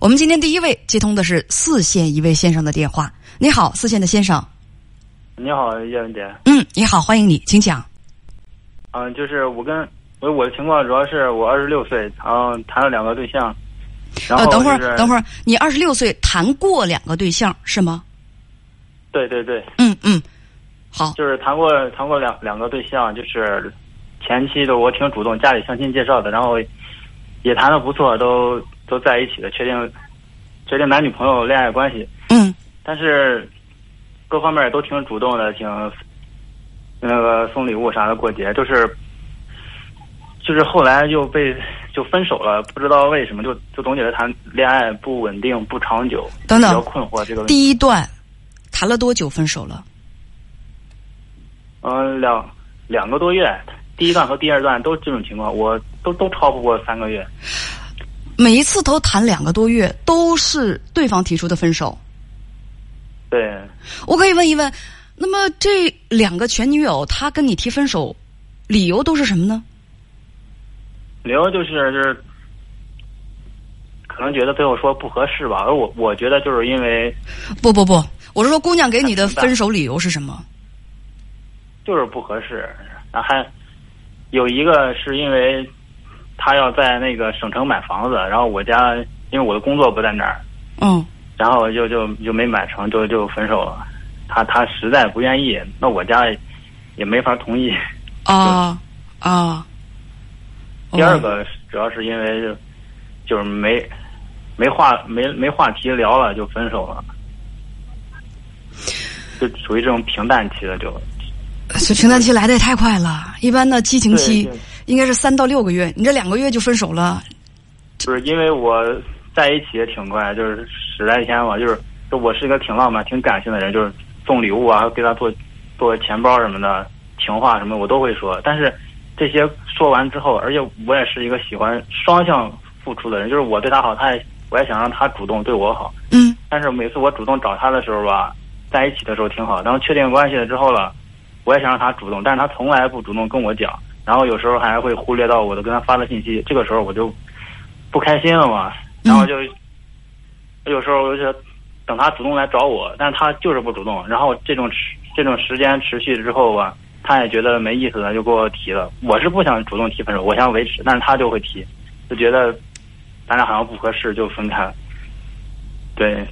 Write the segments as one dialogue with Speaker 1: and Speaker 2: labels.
Speaker 1: 我们今天第一位接通的是四线一位先生的电话。你好，四线的先生。
Speaker 2: 你好，叶文杰。
Speaker 1: 嗯，你好，欢迎你，请讲。
Speaker 2: 嗯，就是我跟我我的情况主要是我二十六岁，然后谈了两个对象。然后、
Speaker 1: 呃，等会儿，等会儿，你二十六岁谈过两个对象是吗？
Speaker 2: 对对对。
Speaker 1: 嗯嗯，好。
Speaker 2: 就是谈过谈过两两个对象，就是前期的我挺主动，家里相亲介绍的，然后也谈的不错，都都在一起的，确定确定男女朋友恋爱关系。
Speaker 1: 嗯。
Speaker 2: 但是各方面也都挺主动的，挺那个送礼物啥的过节，就是就是后来就被就分手了，不知道为什么，就就总觉得谈恋爱不稳定、不长久，
Speaker 1: 等等，
Speaker 2: 比较困惑这个问题。
Speaker 1: 第一段谈了多久分手了？
Speaker 2: 嗯，两两个多月，第一段和第二段都这种情况，我都都超不过三个月。
Speaker 1: 每一次都谈两个多月，都是对方提出的分手。
Speaker 2: 对，
Speaker 1: 我可以问一问，那么这两个前女友，她跟你提分手，理由都是什么呢？
Speaker 2: 理由就是就是，可能觉得最后说不合适吧，而我我觉得就是因为
Speaker 1: 不不不，我是说姑娘给你的分手理由是什么？
Speaker 2: 就是不合适，然后还有一个是因为她要在那个省城买房子，然后我家因为我的工作不在那儿，
Speaker 1: 嗯。
Speaker 2: 然后就就就没买成，就就分手了。他他实在不愿意，那我家也没法同意。
Speaker 1: 啊啊！
Speaker 2: 第二个主要是因为就就是没没话没没话题聊了，就分手了，就属于这种平淡期的就。
Speaker 1: 这平淡期来的也太快了，一般的激情期应该是三到六个月，你这两个月就分手了。
Speaker 2: 就是因为我。在一起也挺快，就是十来天吧。就是，就我是一个挺浪漫、挺感性的人，就是送礼物啊，给他做做钱包什么的，情话什么我都会说。但是这些说完之后，而且我也是一个喜欢双向付出的人，就是我对他好，他也我也想让他主动对我好。
Speaker 1: 嗯。
Speaker 2: 但是每次我主动找他的时候吧，在一起的时候挺好，然后确定关系了之后了，我也想让他主动，但是他从来不主动跟我讲，然后有时候还会忽略到我的跟他发的信息，这个时候我就不开心了嘛。然后就有时候就等他主动来找我，但是他就是不主动。然后这种这种时间持续之后吧，他也觉得没意思了，就给我提了。我是不想主动提分手，我想维持，但是他就会提，就觉得咱俩好像不合适，就分开了。对，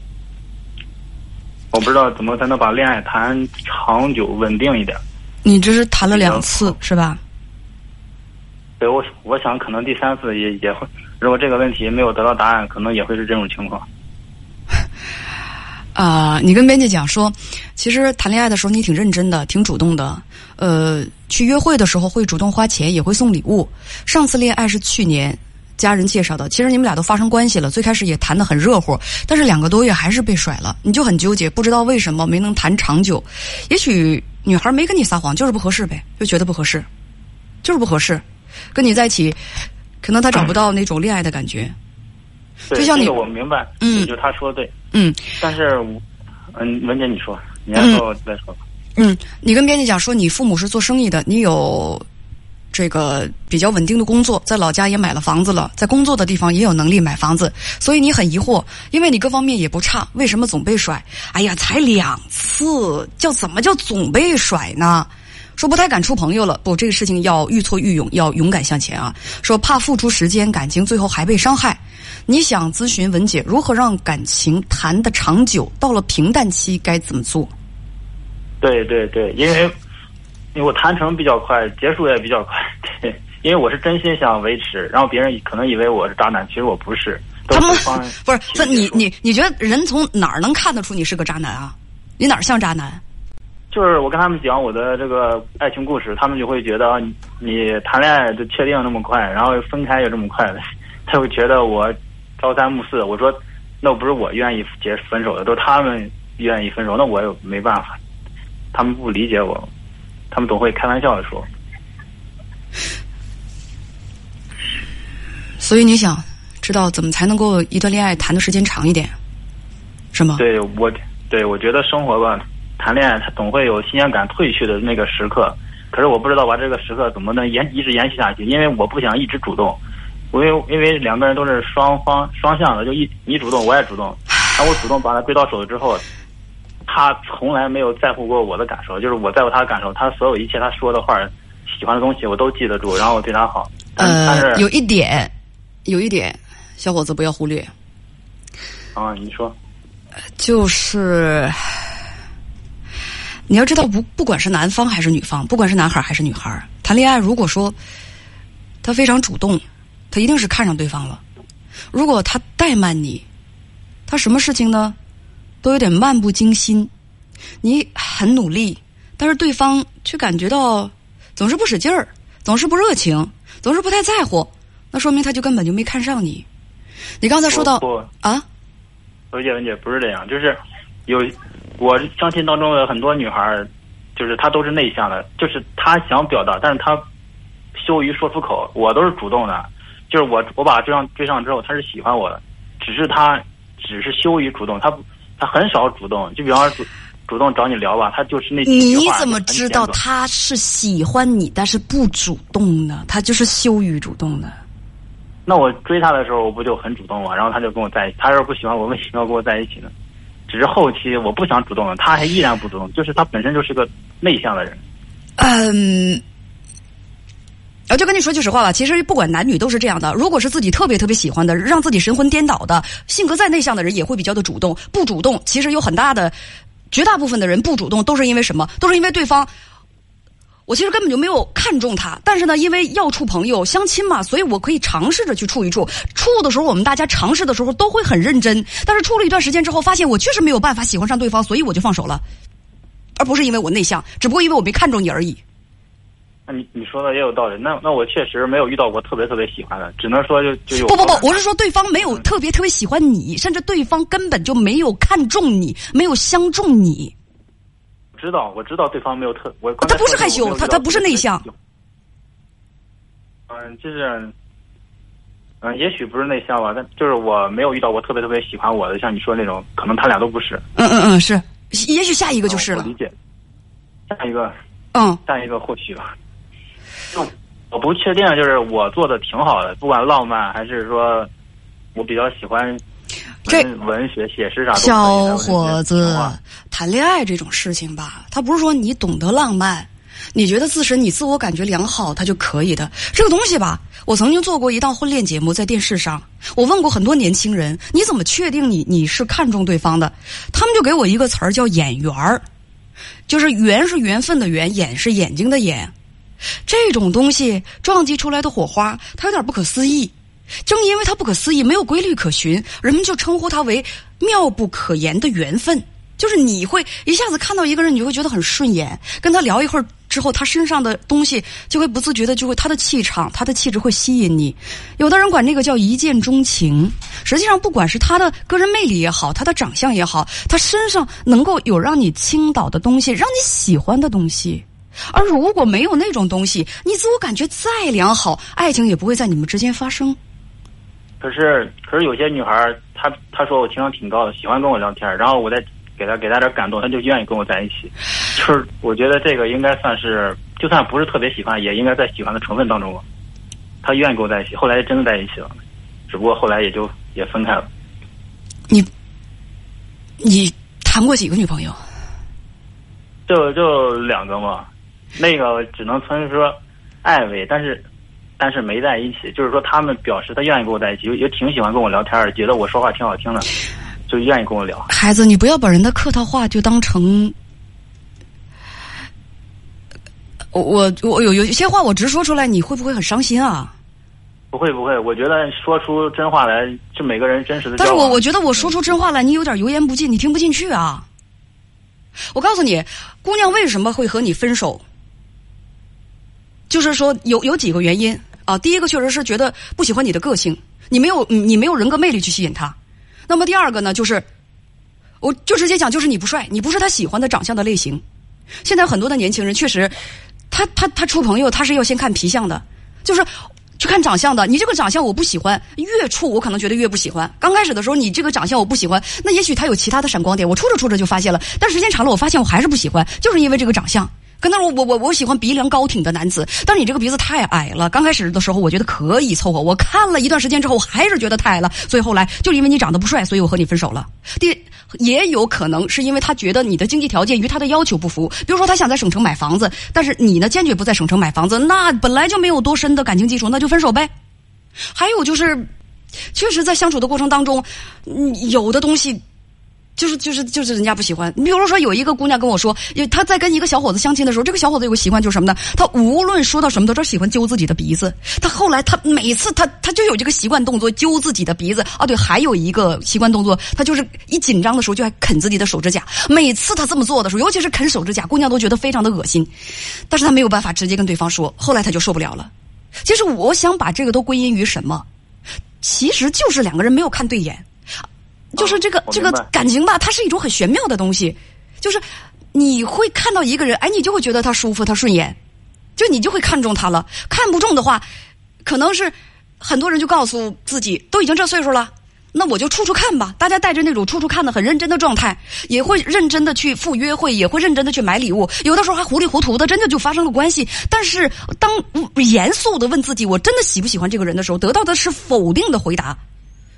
Speaker 2: 我不知道怎么才能把恋爱谈长久稳定一点。
Speaker 1: 你这是谈了两次是吧？
Speaker 2: 对，我我想可能第三次也也会。如果这个问题没有得到答案，可能也会是这种情况。
Speaker 1: 啊，你跟编辑讲说，其实谈恋爱的时候你挺认真的，挺主动的。呃，去约会的时候会主动花钱，也会送礼物。上次恋爱是去年家人介绍的，其实你们俩都发生关系了，最开始也谈得很热乎，但是两个多月还是被甩了，你就很纠结，不知道为什么没能谈长久。也许女孩没跟你撒谎，就是不合适呗，就觉得不合适，就是不合适，跟你在一起。可能他找不到那种恋爱的感觉，
Speaker 2: 就
Speaker 1: 像你，
Speaker 2: 我明白，
Speaker 1: 嗯，
Speaker 2: 就他说的对，
Speaker 1: 嗯，
Speaker 2: 但是，嗯，文姐你说，你来说，我再说吧，
Speaker 1: 嗯，你跟编辑讲说，你父母是做生意的，你有这个比较稳定的工作，在老家也买了房子了，在工作的地方也有能力买房子，所以你很疑惑，因为你各方面也不差，为什么总被甩？哎呀，才两次，叫怎么叫总被甩呢？说不太敢处朋友了，不，这个事情要愈挫愈勇，要勇敢向前啊！说怕付出时间感情，最后还被伤害。你想咨询文姐如何让感情谈得长久，到了平淡期该怎么做？
Speaker 2: 对对对，因为因为我谈成比较快，结束也比较快，对，因为我是真心想维持，然后别人可能以为我是渣男，其实我不是。
Speaker 1: 他们 不是，那你你你觉得人从哪儿能看得出你是个渣男啊？你哪儿像渣男？
Speaker 2: 就是我跟他们讲我的这个爱情故事，他们就会觉得你谈恋爱就确定那么快，然后分开也这么快的，他会觉得我朝三暮四。我说那不是我愿意结分手的，都是他们愿意分手，那我也没办法。他们不理解我，他们总会开玩笑的说。
Speaker 1: 所以你想知道怎么才能够一段恋爱谈的时间长一点，是吗？
Speaker 2: 对我，对我觉得生活吧，谈恋爱他总会有新鲜感褪去的那个时刻，可是我不知道把这个时刻怎么能延一直延续下去，因为我不想一直主动，因为因为两个人都是双方双向的，就一你主动我也主动，那我主动把他归到手之后，他从来没有在乎过我的感受，就是我在乎他的感受，他所有一切他说的话、喜欢的东西我都记得住，然后我对他好。但
Speaker 1: 呃，
Speaker 2: 是
Speaker 1: 有一点，有一点，小伙子不要忽略，
Speaker 2: 啊，你说。
Speaker 1: 就是你要知道，不不管是男方还是女方，不管是男孩还是女孩，谈恋爱如果说他非常主动，他一定是看上对方了。如果他怠慢你，他什么事情呢都有点漫不经心。你很努力，但是对方却感觉到总是不使劲儿，总是不热情，总是不太在乎，那说明他就根本就没看上你。你刚才说到啊，
Speaker 2: 文姐文姐不是这样，就是有我相亲当中的很多女孩儿，就是她都是内向的，就是她想表达，但是她羞于说出口。我都是主动的，就是我我把她追上追上之后，她是喜欢我的，只是她只是羞于主动，她她很少主动。就比方说主主动找你聊吧，她就是那
Speaker 1: 你怎么知道她是喜欢你，但是不主动呢？她就是羞于主动的。
Speaker 2: 那我追她的时候，我不就很主动吗？然后她就跟我在一起。她要是不喜欢我，为什么要跟我在一起呢？只是后期我不想主动了，他还依然不主动，就是他本身就是个内向的人。
Speaker 1: 嗯，我就跟你说句实话吧，其实不管男女都是这样的。如果是自己特别特别喜欢的，让自己神魂颠倒的，性格再内向的人也会比较的主动。不主动，其实有很大的绝大部分的人不主动，都是因为什么？都是因为对方。我其实根本就没有看中他，但是呢，因为要处朋友相亲嘛，所以我可以尝试着去处一处。处的时候，我们大家尝试的时候都会很认真，但是处了一段时间之后，发现我确实没有办法喜欢上对方，所以我就放手了，而不是因为我内向，只不过因为我没看中你而已。
Speaker 2: 那你你说的也有道理。那那我确实没有遇到过特别特别喜欢的，只能说就就有
Speaker 1: 不不不，我是说对方没有特别特别喜欢你，甚至对方根本就没有看中你，没有相中你。
Speaker 2: 知道我知道对方没有特我
Speaker 1: 他不是害羞，他他不是内向。
Speaker 2: 嗯，就是嗯，也许不是内向吧，但就是我没有遇到过特别特别喜欢我的，像你说那种，可能他俩都不是。
Speaker 1: 嗯嗯嗯，是，也许下一个就是了。
Speaker 2: 我理解。下一个，
Speaker 1: 嗯，
Speaker 2: 下一个或许吧。就我不确定，就是我做的挺好的，不管浪漫还是说，我比较喜欢
Speaker 1: 这
Speaker 2: 文文学写诗啥都可以。
Speaker 1: 小伙子，谈恋爱这种事情吧，他不是说你懂得浪漫，你觉得自身你自我感觉良好，他就可以的。这个东西吧，我曾经做过一档婚恋节目，在电视上，我问过很多年轻人，你怎么确定你你是看中对方的？他们就给我一个词儿叫眼缘儿，就是缘是缘分的缘，眼是眼睛的眼。这种东西撞击出来的火花，它有点不可思议。正因为它不可思议，没有规律可循，人们就称呼它为妙不可言的缘分。就是你会一下子看到一个人，你就会觉得很顺眼，跟他聊一会儿之后，他身上的东西就会不自觉的就会他的气场、他的气质会吸引你。有的人管那个叫一见钟情，实际上不管是他的个人魅力也好，他的长相也好，他身上能够有让你倾倒的东西，让你喜欢的东西。而如果没有那种东西，你自我感觉再良好，爱情也不会在你们之间发生。
Speaker 2: 可是可是有些女孩儿，她她说我情商挺高的，喜欢跟我聊天儿，然后我再给她给她点感动，她就愿意跟我在一起。就是我觉得这个应该算是，就算不是特别喜欢，也应该在喜欢的成分当中吧。她愿意跟我在一起，后来真的在一起了，只不过后来也就也分开了。
Speaker 1: 你，你谈过几个女朋友？
Speaker 2: 就就两个嘛，那个只能算是说暧昧，但是但是没在一起。就是说他们表示他愿意跟我在一起，也也挺喜欢跟我聊天儿，觉得我说话挺好听的，就愿意跟我聊。
Speaker 1: 孩子，你不要把人的客套话就当成。我我我有有些话我直说出来，你会不会很伤心啊？
Speaker 2: 不会不会，我觉得说出真话来是每个人真实的
Speaker 1: 但是。我我觉得我说出真话来，你有点油盐不进，你听不进去啊。我告诉你，姑娘为什么会和你分手？就是说有有几个原因啊。第一个确实是觉得不喜欢你的个性，你没有你没有人格魅力去吸引他。那么第二个呢，就是我就直接讲，就是你不帅，你不是他喜欢的长相的类型。现在很多的年轻人确实，他他他处朋友，他是要先看皮相的，就是去看长相的。你这个长相我不喜欢，越处我可能觉得越不喜欢。刚开始的时候，你这个长相我不喜欢，那也许他有其他的闪光点，我处着处着就发现了。但时间长了，我发现我还是不喜欢，就是因为这个长相。跟他说我我我喜欢鼻梁高挺的男子，但是你这个鼻子太矮了。刚开始的时候我觉得可以凑合，我看了一段时间之后我还是觉得太矮了，所以后来就因为你长得不帅，所以我和你分手了。第也有可能是因为他觉得你的经济条件与他的要求不符，比如说他想在省城买房子，但是你呢坚决不在省城买房子，那本来就没有多深的感情基础，那就分手呗。还有就是，确实在相处的过程当中，嗯，有的东西。就是就是就是人家不喜欢。你比如说，有一个姑娘跟我说，她在跟一个小伙子相亲的时候，这个小伙子有个习惯就是什么呢？他无论说到什么，都喜欢揪自己的鼻子。他后来他每次他他就有这个习惯动作，揪自己的鼻子。啊，对，还有一个习惯动作，他就是一紧张的时候就爱啃自己的手指甲。每次他这么做的时候，尤其是啃手指甲，姑娘都觉得非常的恶心。但是他没有办法直接跟对方说，后来他就受不了了。其实我想把这个都归因于什么？其实就是两个人没有看对眼。就是这个这个感情吧，它是一种很玄妙的东西。就是你会看到一个人，哎，你就会觉得他舒服，他顺眼，就你就会看中他了。看不中的话，可能是很多人就告诉自己，都已经这岁数了，那我就处处看吧。大家带着那种处处看的很认真的状态，也会认真的去赴约会，也会认真的去买礼物。有的时候还糊里糊涂的，真的就发生了关系。但是当严肃的问自己，我真的喜不喜欢这个人的时候，得到的是否定的回答。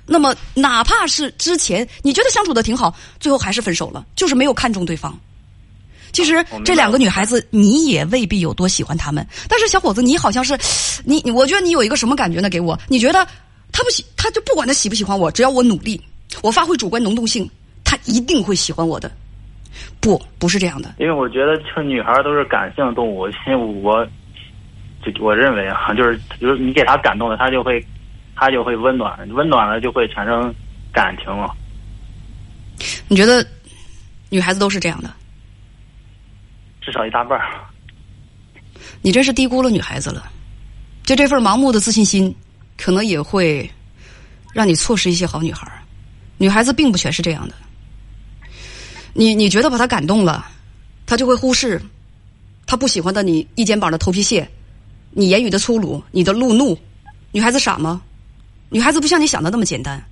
Speaker 1: 那么，哪怕是之前你觉得相处的挺好，最后还是分手了，就是没有看中对方。其实这两个女孩子，你也未必有多喜欢她们。但是小伙子，你好像是 你，我觉得你有一个什么感觉呢？给我，你觉得他不喜，他就不管他喜不喜欢我，只要我努力，我发挥主观能动性，他一定会喜欢我的。不，不是这样的。
Speaker 2: 因为我觉得，就女孩都是感性动物，因为我就我认为啊，就是就是你给她感动了，她就会。他就会温暖，温暖了就会产生感情了。
Speaker 1: 你觉得女孩子都是这样的？
Speaker 2: 至少一大半儿。
Speaker 1: 你真是低估了女孩子了。就这份盲目的自信心，可能也会让你错失一些好女孩。女孩子并不全是这样的。你你觉得把她感动了，她就会忽视她不喜欢的你一肩膀的头皮屑，你言语的粗鲁，你的路怒。女孩子傻吗？女孩子不像你想的那么简单。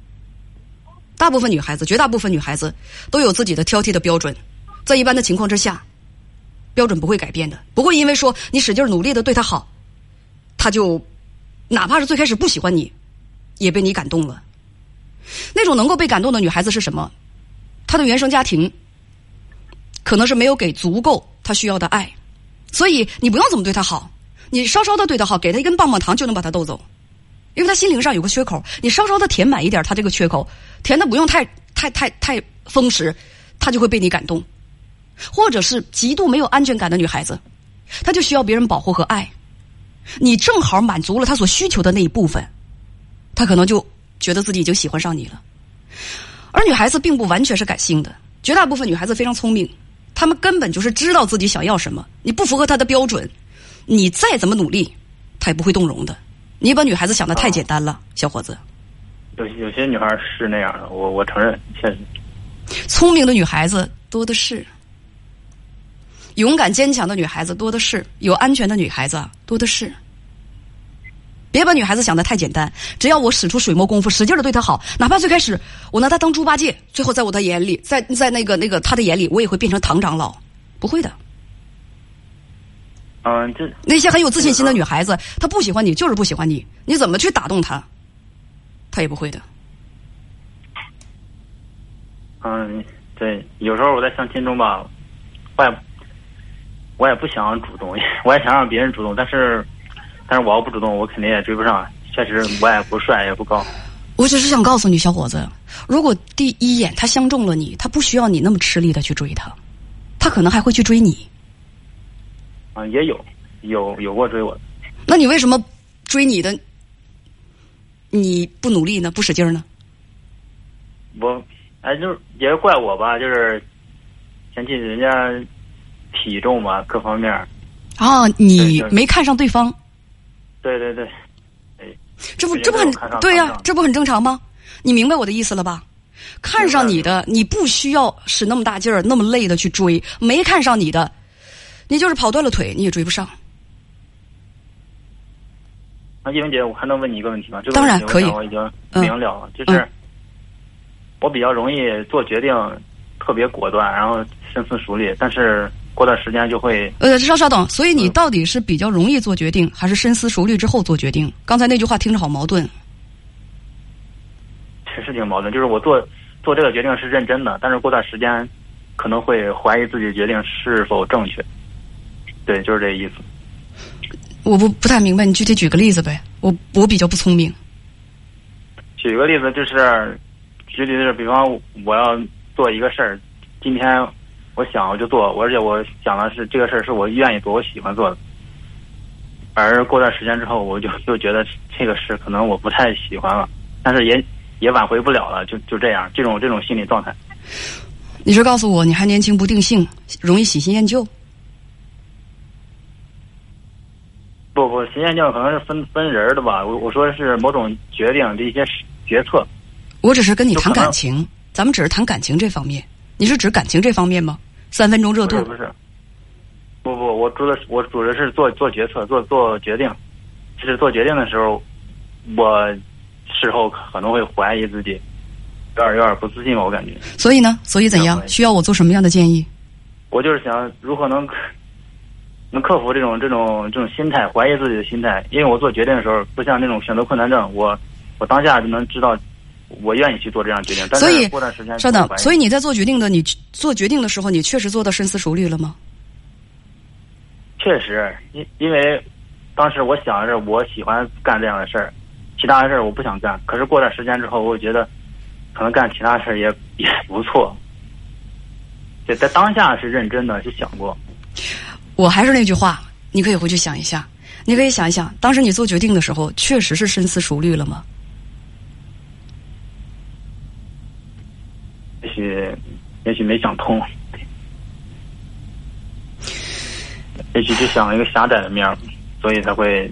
Speaker 1: 大部分女孩子，绝大部分女孩子都有自己的挑剔的标准，在一般的情况之下，标准不会改变的，不会因为说你使劲努力的对她好，她就哪怕是最开始不喜欢你，也被你感动了。那种能够被感动的女孩子是什么？她的原生家庭可能是没有给足够她需要的爱，所以你不用怎么对她好，你稍稍的对她好，给她一根棒棒糖就能把她逗走。因为他心灵上有个缺口，你稍稍的填满一点他这个缺口，填的不用太太太太丰实，他就会被你感动。或者是极度没有安全感的女孩子，她就需要别人保护和爱，你正好满足了她所需求的那一部分，她可能就觉得自己已经喜欢上你了。而女孩子并不完全是感性的，绝大部分女孩子非常聪明，她们根本就是知道自己想要什么，你不符合她的标准，你再怎么努力，她也不会动容的。你把女孩子想的太简单了，小伙子。
Speaker 2: 有有些女孩是那样的，我我承认，确实。
Speaker 1: 聪明的女孩子多的是，勇敢坚强的女孩子多的是，有安全的女孩子多的是。别把女孩子想的太简单，只要我使出水墨功夫，使劲的对她好，哪怕最开始我拿她当猪八戒，最后在我的眼里，在在那个那个她的眼里，我也会变成唐长老，不会的。
Speaker 2: 嗯，这
Speaker 1: 那些很有自信心的女孩子，她不喜欢你就是不喜欢你，你怎么去打动她，她也不会的。
Speaker 2: 嗯，对，有时候我在相亲中吧，我也我也不想主动，我也想让别人主动，但是但是我要不主动，我肯定也追不上。确实，我也不帅，也不高。
Speaker 1: 我只是想告诉你，小伙子，如果第一眼他相中了你，他不需要你那么吃力的去追他，他可能还会去追你。
Speaker 2: 啊，也有，有有过追我的。
Speaker 1: 那你为什么追你的你不努力呢？不使劲呢？
Speaker 2: 我哎，就是也是怪我吧，就是嫌弃人家体重嘛，各方面。
Speaker 1: 啊，你没看上对方？
Speaker 2: 对对对，哎，
Speaker 1: 这不这不很对呀？这不很正常吗？你明白我的意思了吧？看上你的，你不需要使那么大劲儿、那么累的去追；没看上你的。你就是跑断了腿，你也追不上。
Speaker 2: 那叶文姐，我还能问你一个问题吗？
Speaker 1: 当然可以。
Speaker 2: 我已经明了了，就是我比较容易做决定，特别果断，然后深思熟虑。但是过段时间就会
Speaker 1: 呃，稍稍等，所以你
Speaker 2: 嗯
Speaker 1: 到底是比较容易做决定，还是深思熟虑之后做决定？刚才那句话听着好矛盾。
Speaker 2: 确实挺矛盾。就是我做做这个决定是认真的，但是过段时间可能会怀疑自己决定是否正确。对，就是这意思。
Speaker 1: 我不不太明白，你具体举个例子呗？我我比较不聪明。
Speaker 2: 举个例子，就是举例子，比方我要做一个事儿，今天我想我就做，而且我想的是这个事儿是我愿意做，我喜欢做的。而过段时间之后，我就又觉得这个事可能我不太喜欢了，但是也也挽回不了了，就就这样，这种这种心理状态。
Speaker 1: 你是告诉我你还年轻不定性，容易喜新厌旧？
Speaker 2: 不不，新厌旧可能是分分人儿的吧。我我说的是某种决定的一些决策。
Speaker 1: 我只是跟你谈感情，咱们只是谈感情这方面。你是指感情这方面吗？三分钟热度
Speaker 2: 不是不是，不不，我主的是我主的是做做决策，做做决定。就是做决定的时候，我事后可能会怀疑自己，有点有点不自信吧，我感觉。
Speaker 1: 所以呢？所以怎样需要我做什么样的建议？
Speaker 2: 我就是想如何能能克服这种这种这种心态，怀疑自己的心态。因为我做决定的时候，不像那种选择困难症，我我当下就能知道我愿意去做这样决定。但
Speaker 1: 所以
Speaker 2: 是过段时间，
Speaker 1: 稍等，所
Speaker 2: 以
Speaker 1: 以你在做决定的，你做决定的时候，你确实做到深思熟虑了吗？
Speaker 2: 确实，因因为当时我想的是我喜欢干这样的事儿，其他的事儿我不想干。可是过段时间之后，我觉得可能干其他事儿也 也不错。对，在当下是认真的，去想过。
Speaker 1: 我还是那句话，你可以回去想一下，你可以想一想，当时你做决定的时候，确实是深思熟虑了吗？
Speaker 2: 也许也许没想通，也许就想了一个狭窄的面儿，所以才会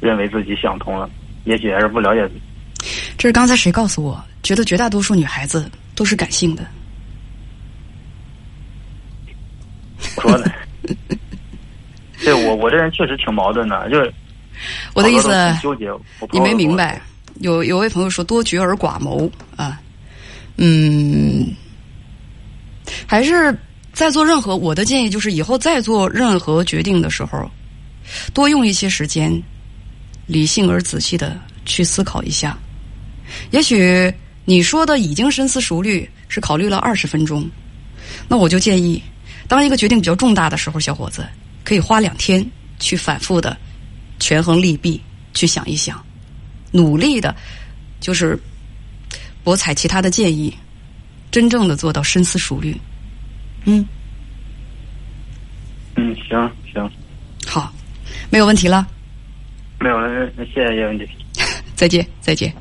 Speaker 2: 认为自己想通了。也许还是不了解。
Speaker 1: 这是刚才谁告诉我？觉得绝大多数女孩子都是感性的。
Speaker 2: 说的。对我，我这人确实挺矛盾的，就是
Speaker 1: 我的意思。你没明白？有有位朋友说多觉而寡谋啊，嗯，还是在做任何我的建议就是以后再做任何决定的时候，多用一些时间，理性而仔细的去思考一下。也许你说的已经深思熟虑，是考虑了二十分钟，那我就建议，当一个决定比较重大的时候，小伙子可以花两天去反复的权衡利弊，去想一想。努力的，就是博采其他的建议，真正的做到深思熟虑。嗯，
Speaker 2: 嗯，行行，
Speaker 1: 好，没有问题了，
Speaker 2: 没有了，那谢谢叶文姐。
Speaker 1: 再见，再见。